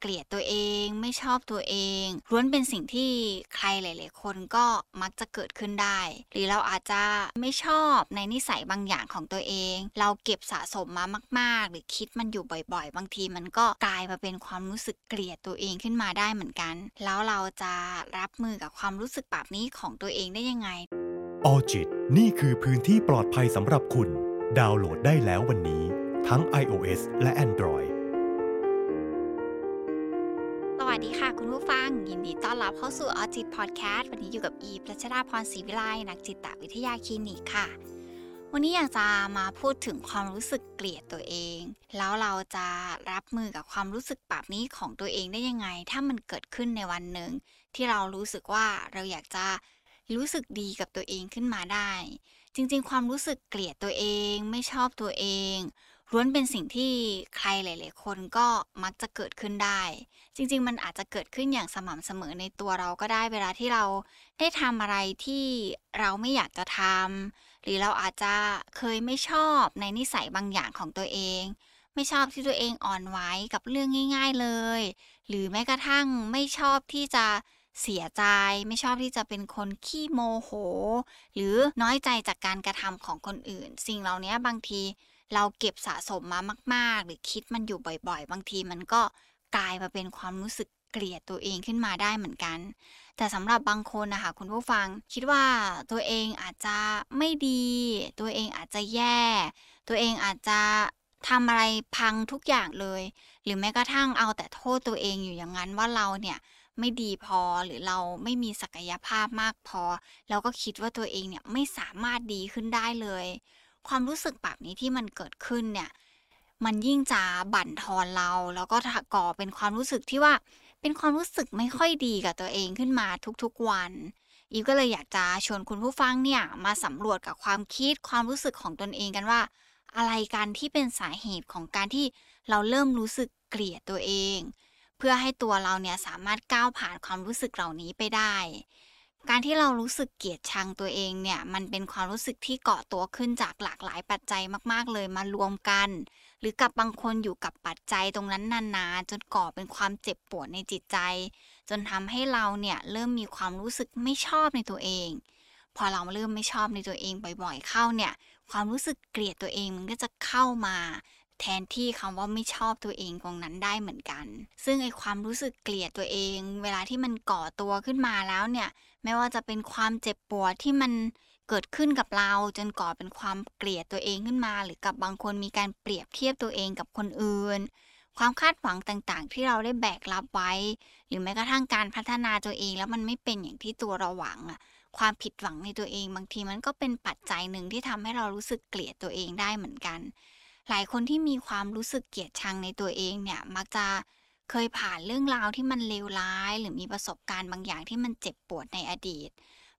เกลียดตัวเองไม่ชอบตัวเองล้วนเป็นสิ่งที่ใครหลาย ๆ คนก็มักจะเกิดขึ้นได้ หรือเราอาจจะไม่ชอบในนิสัยบางอย่างของตัวเอง เราเก็บสะสมมามาก ๆ หรือคิดมันอยู่บ่อย ๆ บางทีมันก็กลายมาเป็นความรู้สึกเกลียดตัวเองขึ้นมาได้เหมือนกัน แล้วเราจะรับมือกับความรู้สึกแบบนี้ของตัวเองได้ยังไงออจิตนี่คือพื้นที่ปลอดภัยสำหรับคุณ ดาวน์โหลดได้แล้ววันนี้ ทั้ง iOS และ Android คุณผู้ฟัง ยินดีต้อนรับเข้าสู่ออจิตพอดแคสต์วันนี้อยู่กับอีพรัชดาพรศรีวิไลนักจิตวิทยาคลินิกค่ะ วันนี้อยากจะมาพูดถึงความรู้สึกเกลียดตัวเอง แล้วเราจะรับมือกับความรู้สึกแบบนี้ของตัวเองได้ยังไง ถ้ามันเกิดขึ้นในวันหนึ่ง ที่เรารู้สึกว่าเราอยากจะรู้สึกดีกับตัวเองขึ้นมาได้ จริง ๆ ความรู้สึกเกลียดตัวเองไม่ชอบตัวเอง ล้วนเป็นสิ่งที่ใครหลาย ๆ คนก็มักจะเกิดขึ้นได้ จริง ๆ มันอาจจะเกิดขึ้นอย่างสม่ำเสมอในตัวเราก็ได้ เวลาที่เราได้ทำอะไรที่เราไม่อยากจะทำหรือเราอาจจะเคยไม่ชอบในนิสัยบางอย่างของตัวเอง ไม่ชอบที่ตัวเองอ่อนไหวกับเรื่องง่าย ๆ เลย หรือแม้กระทั่งไม่ชอบที่จะเสียใจไม่ชอบที่จะเป็นคนขี้โมโห หรือน้อยใจจากการกระทำของคนอื่น สิ่งเหล่านี้บางที เราเก็บสะสมมามาก ๆ หรือคิดมันอยู่บ่อย ๆ บางทีมันก็กลายมาเป็นความรู้สึกเกลียดตัวเองขึ้นมาได้เหมือนกัน แต่สำหรับบางคนนะคะคุณผู้ฟังคิดว่าตัวเองอาจจะไม่ดี ตัวเองอาจจะแย่ ตัวเองอาจจะทำอะไรพังทุกอย่างเลย หรือแม้กระทั่งเอาแต่โทษตัวเองอยู่อย่างนั้นว่าเราเนี่ยไม่ดีพอหรือเราไม่มีศักยภาพมากพอเราก็คิดว่าตัวเองเนี่ยไม่สามารถดีขึ้นได้เลย ความรู้สึกแบบนี้ที่มันเกิดขึ้นเนี่ย มันยิ่งจะบั่นทอนเรา แล้วก็ก่อเป็นความรู้สึกที่ว่า เป็นความรู้สึกไม่ค่อยดีกับตัวเองขึ้นมาทุกๆวัน อีฟก็เลยอยากจะชวนคุณผู้ฟังเนี่ยมาสำรวจกับความคิดความรู้สึกของตนเองกันว่า อะไรกันที่เป็นสาเหตุของการที่เราเริ่มรู้สึกเกลียดตัวเอง เพื่อให้ตัวเราเนี่ยสามารถก้าวผ่านความรู้สึกเหล่านี้ไปได้ การที่เรารู้สึกเกลียดชังตัวเองเนี่ย มันเป็นความรู้สึกที่เกาะตัวขึ้นจากหลากหลายปัจจัยมาก ๆ เลยมารวมกัน หรือกับบางคนอยู่กับปัจจัยตรงนั้นนานๆจนก่อเป็นความเจ็บปวดในจิตใจ จนทำให้เราเนี่ยเริ่มมีความรู้สึกไม่ชอบในตัวเอง พอเราเริ่มไม่ชอบในตัวเองบ่อย ๆ เข้าเนี่ย ความรู้สึกเกลียดตัวเองมันก็จะเข้ามา แทนที่คำว่าไม่ชอบตัวเองตรงนั้นได้เหมือนกัน ซึ่งไอความรู้สึกเกลียดตัวเอง เวลาที่มันก่อตัวขึ้นมาแล้วเนี่ย ไม่ว่าจะเป็นความเจ็บปวดที่มันเกิดขึ้นกับเราจนก่อเป็นความเกลียดตัวเองขึ้นมา หรือกับบางคนมีการเปรียบเทียบตัวเองกับคนอื่น ความคาดหวังต่างๆ ที่เราได้แบกรับไว้ หรือแม้กระทั่งการพัฒนาตัวเองแล้วมันไม่เป็นอย่างที่ตัวเราหวังอะความผิดหวังในตัวเอง บางทีมันก็เป็นปัจจัยหนึ่งที่ทำให้เรารู้สึกเกลียดตัวเองได้เหมือนกัน หลายคนที่มีความรู้สึกเกลียดชังในตัวเองเนี่ยมักจะเคยผ่านเรื่องราวที่มันเลวร้าย หรือมีประสบการณ์บางอย่างที่มันเจ็บปวดในอดีต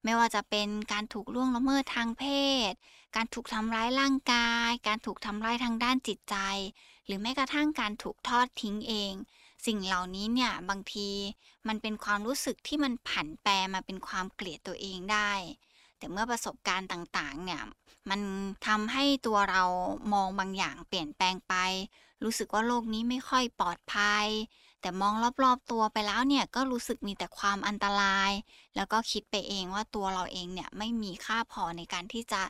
ไม่ว่าจะเป็นการถูกล่วงละเมิดทางเพศ การถูกทำร้ายร่างกาย การถูกทำร้ายทางด้านจิตใจ หรือแม้กระทั่งการถูกทอดทิ้งเอง สิ่งเหล่านี้เนี่ยบางทีมันเป็นความรู้สึกที่มันผันแปรมาเป็นความเกลียดตัวเองได้ แต่เมื่อประสบการณ์ต่างๆ เนี่ย มันทำให้ตัวเรามองบางอย่างเปลี่ยนแปลงไป รู้สึกว่าโลกนี้ไม่ค่อยปลอดภัย แต่มองรอบๆตัวไปแล้วเนี่ย ก็รู้สึกมีแต่ความอันตราย แล้วก็คิดไปเองว่าตัวเราเองเนี่ยไม่มีค่าพอในการที่จะ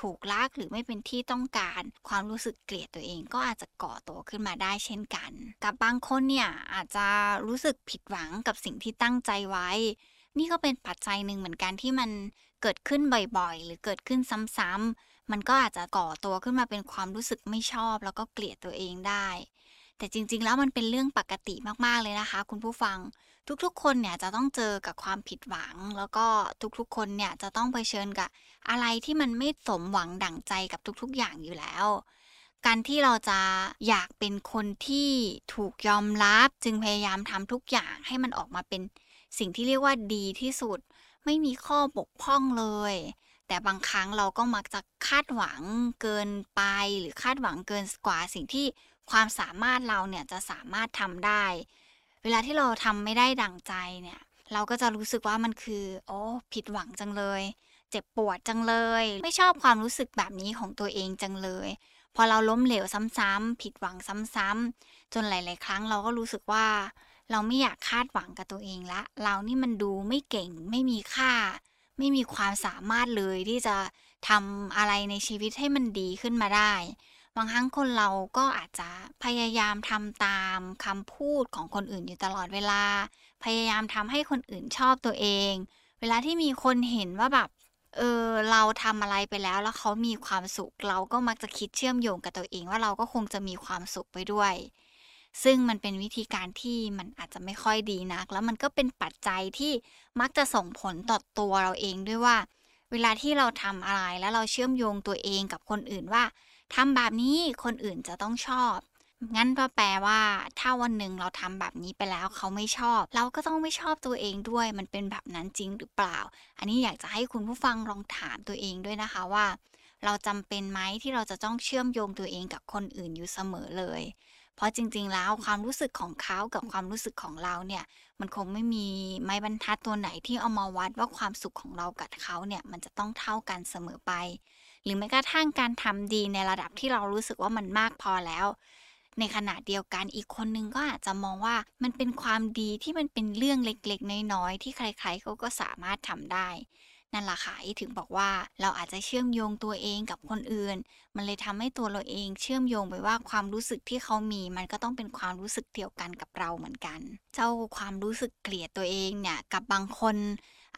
ถูกลากหรือไม่เป็นที่ต้องการ ความรู้สึกเกลียดตัวเองก็อาจจะก่อตัวขึ้นมาได้เช่นกัน กับบางคนเนี่ยอาจจะรู้สึกผิดหวังกับสิ่งที่ตั้งใจไว้ นี่ก็เป็นปัจจัยหนึ่งเหมือนกันที่มันเกิดขึ้นบ่อยๆ หรือเกิดขึ้นซ้ำๆมันก็อาจจะก่อตัวขึ้นมาเป็นความรู้สึกไม่ชอบ แล้วก็เกลียดตัวเองได้ แต่จริงๆ แล้วมันเป็นเรื่องปกติมากๆเลยนะคะ คุณผู้ฟังทุกๆ คนเนี่ยจะต้องเจอกับความผิดหวัง แล้วก็ทุกๆ คนเนี่ยจะต้องเผชิญกับอะไรที่มันไม่สมหวังดั่งใจกับทุกๆ อย่างอยู่แล้ว การที่เราจะอยากเป็นคนที่ถูกยอมรับ จึงพยายามทำทุกอย่างให้มันออกมาเป็น สิ่งที่เรียกว่าดีที่สุด ไม่มีข้อบกพร่องเลย แต่บางครั้งเราก็มักจะคาดหวังเกินไป หรือคาดหวังเกินกว่าสิ่งที่ความสามารถเราเนี่ยจะสามารถทำได้ เวลาที่เราทำไม่ได้ดังใจเนี่ย เราก็จะรู้สึกว่ามันคือโอ้ผิดหวังจังเลย เจ็บปวดจังเลย ไม่ชอบความรู้สึกแบบนี้ของตัวเองจังเลยพอเราล้มเหลวซ้ำๆผิดหวังซ้ำๆจนหลาย ๆ ครั้งเราก็รู้สึกว่า เราไม่อยากคาดหวังกับตัวเองละ เรานี่มันดูไม่เก่งไม่มีค่า ไม่มีความสามารถเลยที่จะทำอะไรในชีวิตให้มันดีขึ้นมาได้ บางครั้งคนเราก็อาจจะพยายามทำตามคำพูดของคนอื่นอยู่ตลอดเวลา พยายามทำให้คนอื่นชอบตัวเอง เวลาที่มีคนเห็นว่าแบบเออเราทำอะไรไปแล้วแล้วเขามีความสุข เราก็มักจะคิดเชื่อมโยงกับตัวเองว่าเราก็คงจะมีความสุขไปด้วย ซึ่งมันเป็นวิธีการที่มันอาจจะไม่ค่อยดีนัก แล้วมันก็เป็นปัจจัยที่มักจะส่งผลต่อตัวเราเองด้วยว่า เวลาที่เราทำอะไรแล้วเราเชื่อมโยงตัวเองกับคนอื่นว่าทำแบบนี้คนอื่นจะต้องชอบ งั้นก็แปลว่า ถ้าวันหนึ่งเราทำแบบนี้ไปแล้วเขาไม่ชอบ เราก็ต้องไม่ชอบตัวเองด้วย มันเป็นแบบนั้นจริงหรือเปล่า อันนี้อยากจะให้คุณผู้ฟังลองถามตัวเองด้วยนะคะว่า เราจำเป็นไหมที่เราจะต้องเชื่อมโยงตัวเองกับคนอื่นอยู่เสมอเลย เพราะจริง ๆ แล้วความรู้สึกของเขากับความรู้สึกของเราเนี่ย มันคงไม่มีไม้บรรทัดตัวไหนที่เอามาวัดว่าความสุขของเรากับเขาเนี่ยมันจะต้องเท่ากันเสมอไป หรือแม้กระทั่งการทำดีในระดับที่เรารู้สึกว่ามันมากพอแล้ว ในขณะเดียวกันอีกคนนึงก็อาจจะมองว่ามันเป็นความดีที่มันเป็นเรื่องเล็กๆ น้อยๆที่ใครๆเขาก็สามารถทำได้ นั่นแหละค่ะที่ถึงบอกว่าเราอาจจะเชื่อมโยงตัวเองกับคนอื่น มันเลยทำให้ตัวเราเองเชื่อมโยงไปว่าความรู้สึกที่เขามี มันก็ต้องเป็นความรู้สึกเดียวกันกับเราเหมือนกัน เจ้าความรู้สึกเกลียดตัวเองเนี่ยกับบางคน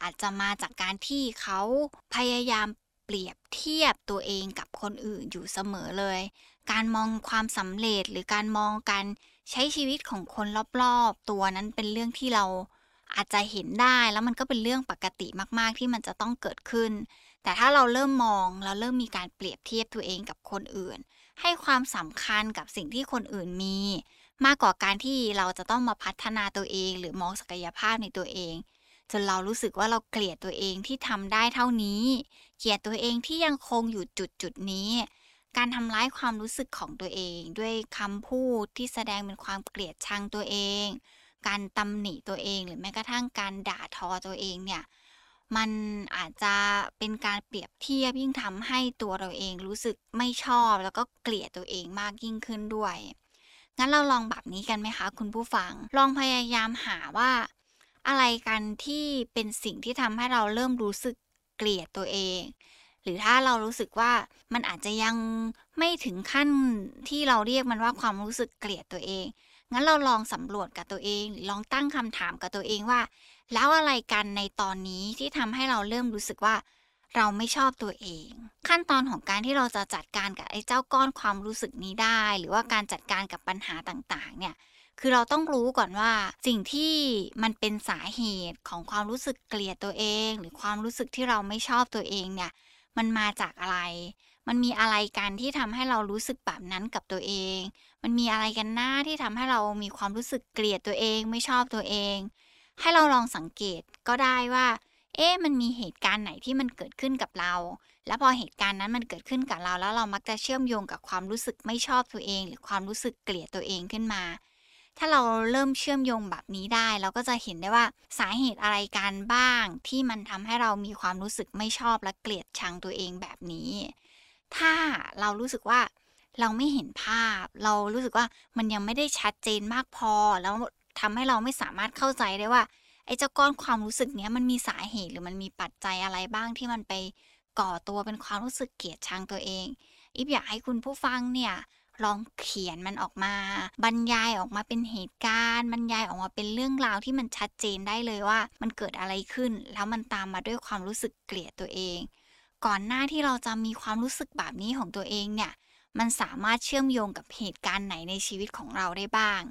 อาจจะมาจากการที่เขาพยายามเปรียบเทียบตัวเองกับคนอื่นอยู่เสมอเลย การมองความสำเร็จหรือการมองการใช้ชีวิตของคนรอบๆ ตัวนั้นเป็นเรื่องที่เรา อาจจะเห็นได้แล้วมันก็เป็นเรื่องปกติมาก ๆ ที่มันจะต้องเกิดขึ้น แต่ถ้าเราเริ่มมองเราเริ่มมีการเปรียบเทียบตัวเองกับคนอื่น ให้ความสำคัญกับสิ่งที่คนอื่นมี มากกว่าการที่เราจะต้องมาพัฒนาตัวเอง หรือมองศักยภาพในตัวเอง จนเรารู้สึกว่าเราเกลียดตัวเองที่ทำได้เท่านี้ เกลียดตัวเองที่ยังคงอยู่จุดจุดนี้การทำร้ายความรู้สึกของตัวเอง ด้วยคำพูดที่แสดงเป็นความเกลียดชังตัวเอง การตำหนิตัวเอง หรือแม้กระทั่งการด่าทอตัวเองเนี่ยมันอาจจะเป็นการเปรียบเทียบยิ่งทำให้ตัวเราเองรู้สึกไม่ชอบ แล้วก็เกลียดตัวเองมากยิ่งขึ้นด้วย งั้นเราลองแบบนี้กันไหมคะ คุณผู้ฟัง ลองพยายามหาว่า อะไรกันที่เป็นสิ่งที่ทำให้เราเริ่มรู้สึกเกลียดตัวเอง หรือถ้าเรารู้สึกว่ามันอาจจะยังไม่ถึงขั้นที่เราเรียกมันว่าความรู้สึกเกลียดตัวเอง งั้นเราลองสำรวจกับตัวเองหรือลองตั้งคำถามกับตัวเองว่า แล้วอะไรกันในตอนนี้ที่ทำให้เราเริ่มรู้สึกว่าเราไม่ชอบตัวเอง ขั้นตอนของการที่เราจะจัดการกับไอ้เจ้าก้อนความรู้สึกนี้ได้ หรือว่าการจัดการกับปัญหาต่างๆ เนี่ยคือเราต้องรู้ก่อนว่าสิ่งที่มันเป็นสาเหตุของความรู้สึกเกลียดตัวเอง หรือความรู้สึกที่เราไม่ชอบตัวเองเนี่ยมันมาจากอะไร มันมีอะไรกันที่ทำให้เรารู้สึกแบบนั้นกับตัวเอง มันมีอะไรกันหน้าที่ทำให้เรามีความรู้สึกเกลียดตัวเองไม่ชอบตัวเอง ให้เราลองสังเกตก็ได้ว่า เอ๊ะมันมีเหตุการณ์ไหนที่มันเกิดขึ้นกับเรา แล้วพอเหตุการณ์นั้นมันเกิดขึ้นกับเรา แล้วเรามักจะเชื่อมโยงกับความรู้สึกไม่ชอบตัวเอง หรือความรู้สึกเกลียดตัวเองขึ้นมา ถ้าเราเริ่มเชื่อมโยงแบบนี้ได้ เราก็จะเห็นได้ว่าสาเหตุอะไรกันบ้าง ที่มันทำให้เรามีความรู้สึกไม่ชอบและเกลียดชังตัวเองแบบนี้ ถ้าเรารู้สึกว่าเราไม่เห็นภาพ เรารู้สึกว่ามันยังไม่ได้ชัดเจนมากพอ แล้วทำให้เราไม่สามารถเข้าใจได้ว่าไอ้เจ้าก้อนความรู้สึกเนี้ยมันมีสาเหตุหรือมันมีปัจจัยอะไรบ้างที่มันไปก่อตัวเป็นความรู้สึกเกลียดชังตัวเอง อิฟอยากให้คุณผู้ฟังเนี่ยลองเขียนมันออกมา บรรยายออกมาเป็นเหตุการณ์ บรรยายออกมาเป็นเรื่องราวที่มันชัดเจนได้เลยว่า มันเกิดอะไรขึ้น แล้วมันตามมาด้วยความรู้สึกเกลียดตัวเอง ก่อนหน้าที่เราจะมีความรู้สึกแบบนี้ของตัวเองเนี่ย มันสามารถเชื่อมโยงกับเหตุการณ์ไหนในชีวิตของเราได้บ้าง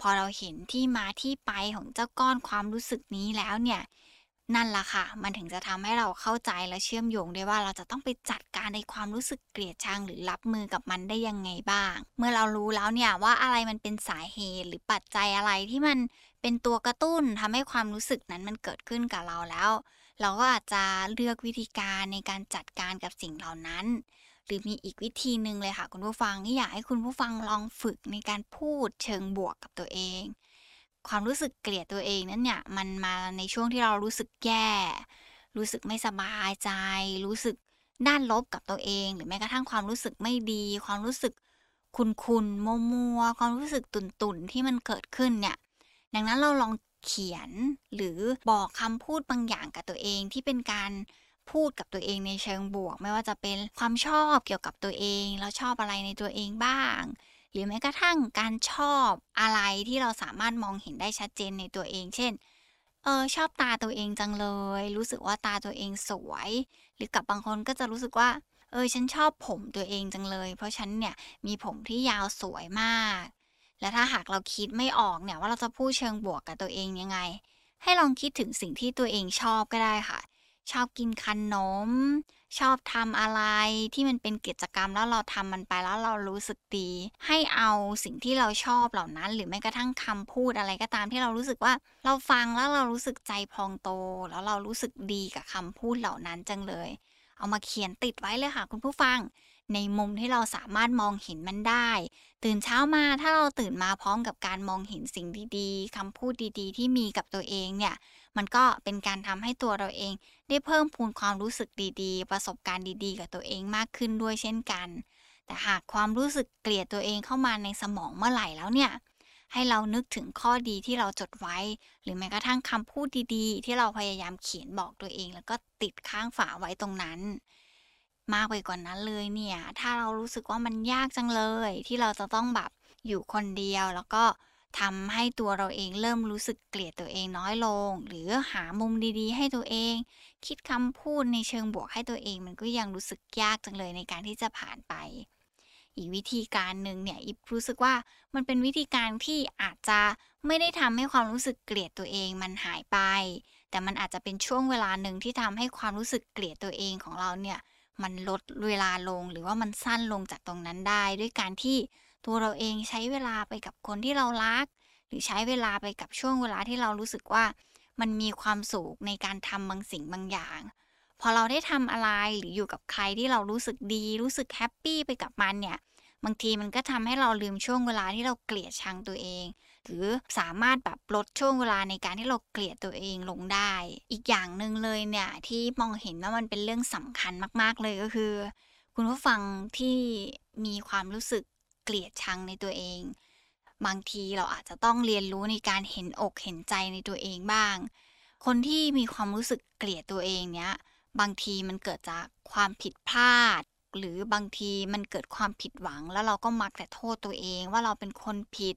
พอเราเห็นที่มาที่ไปของเจ้าก้อนความรู้สึกนี้แล้วเนี่ย นั่นละค่ะ มันถึงจะทำให้เราเข้าใจและเชื่อมโยงได้ว่าเราจะต้องไปจัดการในความรู้สึกเกลียดชังหรือรับมือกับมันได้ยังไงบ้าง เมื่อเรารู้แล้วเนี่ยว่าอะไรมันเป็นสาเหตุหรือปัจจัยอะไรที่มันเป็นตัวกระตุ้นทำให้ความรู้สึกนั้นมันเกิดขึ้นกับเราแล้ว เราก็อาจจะเลือกวิธีการในการจัดการกับสิ่งเหล่านั้น หรือมีอีกวิธีหนึ่งเลยค่ะ คุณผู้ฟังที่อยากให้คุณผู้ฟังลองฝึกในการพูดเชิงบวกกับตัวเอง ความรู้สึกเกลียดตัวเองนั้นเนี่ยมันมาในช่วงที่เรารู้สึกแย่ รู้สึกไม่สบายใจ รู้สึกด้านลบกับตัวเอง หรือแม้กระทั่งความรู้สึกไม่ดี ความรู้สึกคุนคุนมัวมัวความรู้สึกตุนตุนที่มันเกิดขึ้นเนี่ย ดังนั้นเราลอง เขียน หรือบอกคำพูดบางอย่างกับตัวเองที่เป็นการพูดกับตัวเองในเชิงบวก ไม่ว่าจะเป็นความชอบเกี่ยวกับตัวเองแล้วชอบอะไรในตัวเองบ้าง หรือแม้กระทั่งการชอบอะไรที่เราสามารถมองเห็นได้ชัดเจนในตัวเอง เช่นเออชอบตาตัวเองจังเลย รู้สึกว่าตาตัวเองสวย หรือกับบางคนก็จะรู้สึกว่า เออฉันชอบผมตัวเองจังเลย เพราะฉันเนี่ยมีผมที่ยาวสวยมาก และถ้าหากเราคิดไม่ออกเนี่ยว่าเราจะพูดเชิงบวกกับตัวเองยังไง ให้ลองคิดถึงสิ่งที่ตัวเองชอบก็ได้ค่ะ ชอบกินขนม ชอบทำอะไรที่มันเป็นกิจกรรมแล้วเราทำมันไปแล้วเรารู้สึกดี ให้เอาสิ่งที่เราชอบเหล่านั้น หรือแม้กระทั่งคำพูดอะไรก็ตามที่เรารู้สึกว่า เราฟังแล้วเรารู้สึกใจพองโต แล้วเรารู้สึกดีกับคำพูดเหล่านั้นจังเลย เอามาเขียนติดไว้เลยค่ะ คุณผู้ฟัง ในมุมที่เราสามารถมองเห็นมันได้ ตื่นเช้ามาถ้าเราตื่นมาพร้อมกับการมองเห็นสิ่งดีๆคำพูดดีๆ ที่มีกับตัวเองเนี่ยมันก็เป็นการทำให้ตัวเราเอง ได้เพิ่มพูนความรู้สึกดีๆ ประสบการณ์ดีๆ กับตัวเองมากขึ้นด้วยเช่นกัน แต่หากความรู้สึกเกลียดตัวเองเข้ามาในสมองเมื่อไหร่แล้วเนี่ยให้เรานึกถึงข้อดีที่เราจดไว้ หรือแม้กระทั่งคำพูดดีๆ ที่เราพยายามเขียนบอกตัวเอง แล้วก็ติดข้างฝาไว้ตรงนั้น มากไปกว่านั้นเลยเนี่ย ถ้าเรารู้สึกว่ามันยากจังเลย ที่เราจะต้องแบบอยู่คนเดียว แล้วก็ทำให้ตัวเราเองเริ่มรู้สึกเกลียดตัวเองน้อยลง หรือหามุมดีๆ ให้ตัวเอง คิดคำพูดในเชิงบวกให้ตัวเอง มันก็ยังรู้สึกยากจังเลยในการที่จะผ่านไป อีกวิธีการหนึ่งเนี่ยอิบรู้สึกว่ามันเป็นวิธีการที่อาจจะไม่ได้ทำให้ความรู้สึกเกลียดตัวเองมันหายไป แต่มันอาจจะเป็นช่วงเวลาหนึ่งที่ทำให้ความรู้สึกเกลียดตัวเองของเราเนี่ย มันลดเวลาลงหรือว่ามันสั้นลงจากตรงนั้นได้ ด้วยการที่ตัวเราเองใช้เวลาไปกับคนที่เรารัก หรือใช้เวลาไปกับช่วงเวลาที่เรารู้สึกว่ามันมีความสุขในการทำบางสิ่งบางอย่าง พอเราได้ทำอะไรหรืออยู่กับใครที่เรารู้สึกดี รู้สึกแฮปปี้ไปกับมันเนี่ยบางทีมันก็ทำให้เราลืมช่วงเวลาที่เราเกลียดชังตัวเอง หรือสามารถแบบลดช่วงเวลาในการที่เราเกลียดตัวเองลงได้ อีกอย่างหนึ่งเลยเนี่ยที่มองเห็นว่ามันเป็นเรื่องสำคัญมาก ๆเลยก็คือ คุณผู้ฟังที่มีความรู้สึกเกลียดชังในตัวเอง บางทีเราอาจจะต้องเรียนรู้ในการเห็นอกเห็นใจในตัวเองบ้าง คนที่มีความรู้สึกเกลียดตัวเองเนี้ยบางทีมันเกิดจากความผิดพลาด หรือบางทีมันเกิดความผิดหวัง แล้วเราก็มักแต่โทษตัวเองว่าเราเป็นคนผิด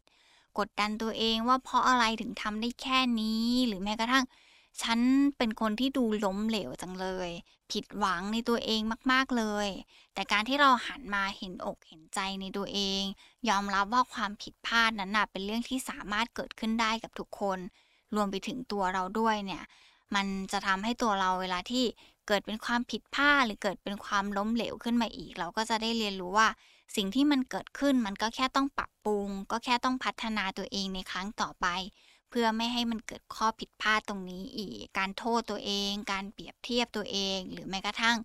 กดดันตัวเองว่าเพราะอะไรถึงทำได้แค่นี้ หรือแม้กระทั่ง ฉันเป็นคนที่ดูล้มเหลวจังเลย ผิดหวังในตัวเองมากๆเลย แต่การที่เราหันมาเห็นอกเห็นใจในตัวเอง ยอมรับว่าความผิดพลาดนั้นนะเป็นเรื่องที่สามารถเกิดขึ้นได้กับทุกคน รวมไปถึงตัวเราด้วยเนี่ยมันจะทำให้ตัวเราเวลาที่เกิดเป็นความผิดพลาดหรือเกิดเป็นความล้มเหลวขึ้นมาอีก เราก็จะได้เรียนรู้ว่า สิ่งที่มันเกิดขึ้นมันก็แค่ต้องปรับปรุง ก็แค่ต้องพัฒนาตัวเองในครั้งต่อไป เพื่อไม่ให้มันเกิดข้อผิดพลาดตรงนี้อีก การโทษตัวเอง การเปรียบเทียบตัวเอง หรือแม้กระทั่ง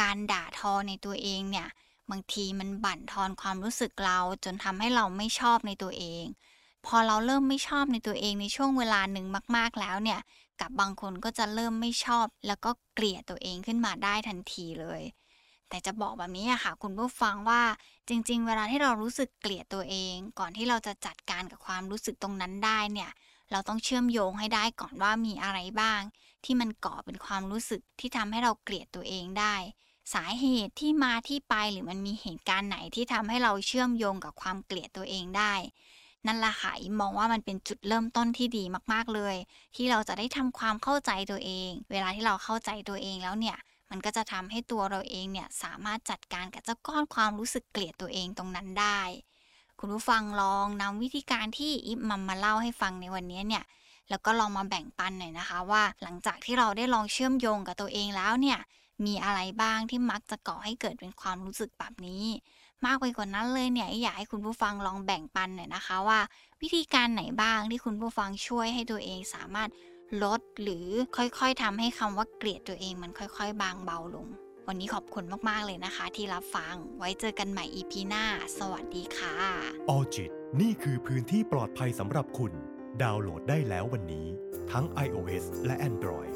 การด่าทอในตัวเองเนี่ยบางทีมันบั่นทอนความรู้สึกเราจนทำให้เราไม่ชอบในตัวเอง พอเราเริ่มไม่ชอบในตัวเองในช่วงเวลาหนึ่งมาก ๆแล้วเนี่ยกับบางคนก็จะเริ่มไม่ชอบ แล้วก็เกลียดตัวเองขึ้นมาได้ทันทีเลย แต่จะบอกแบบนี้อะค่ะ คุณผู้ฟังว่าจริง ๆ เวลาที่เรารู้สึกเกลียดตัวเอง ก่อนที่เราจะจัดการกับความรู้สึกตรงนั้นได้เนี่ยเราต้องเชื่อมโยงให้ได้ก่อนว่ามีอะไรบ้าง ที่มันก่อเป็นความรู้สึกที่ทำให้เราเกลียดตัวเองได้ สาเหตุที่มาที่ไปหรือมันมีเหตุการณ์ไหนที่ทำให้เราเชื่อมโยงกับความเกลียดตัวเองได้ นั่นละค่ะอิมมองว่ามันเป็นจุดเริ่มต้นที่ดีมากๆเลย ที่เราจะได้ทำความเข้าใจตัวเอง เวลาที่เราเข้าใจตัวเองแล้วเนี่ย มันก็จะทำให้ตัวเราเองเนี่ยสามารถจัดการกับเจ้าก้อนความรู้สึกเกลียดตัวเองตรงนั้นได้ คุณผู้ฟังลองนำวิธีการที่อิมมัมมาเล่าให้ฟังในวันนี้เนี่ยแล้วก็ลองมาแบ่งปันหน่อยนะคะ ว่าหลังจากที่เราได้ลองเชื่อมโยงกับตัวเองแล้วเนี่ยมีอะไรบ้างที่มักจะก่อให้เกิดเป็นความรู้สึกแบบนี้ มากไปกว่านั้นเลยเนี่ยอยากให้คุณผู้ฟังลองแบ่งปันหน่อยนะคะว่า วิธีการไหนบ้างที่คุณผู้ฟังช่วยให้ตัวเองสามารถ ลดหรือค่อยๆทำให้คำว่าเกลียดตัวเองมันค่อยๆ บางเบาลง วันนี้ขอบคุณมากๆเลยนะคะ ที่รับฟังไว้เจอกันใหม่ EP หน้า สวัสดีค่ะ ออจิต นี่คือพื้นที่ปลอดภัยสำหรับคุณ ดาวน์โหลดได้แล้ววันนี้ ทั้ง iOS และ Android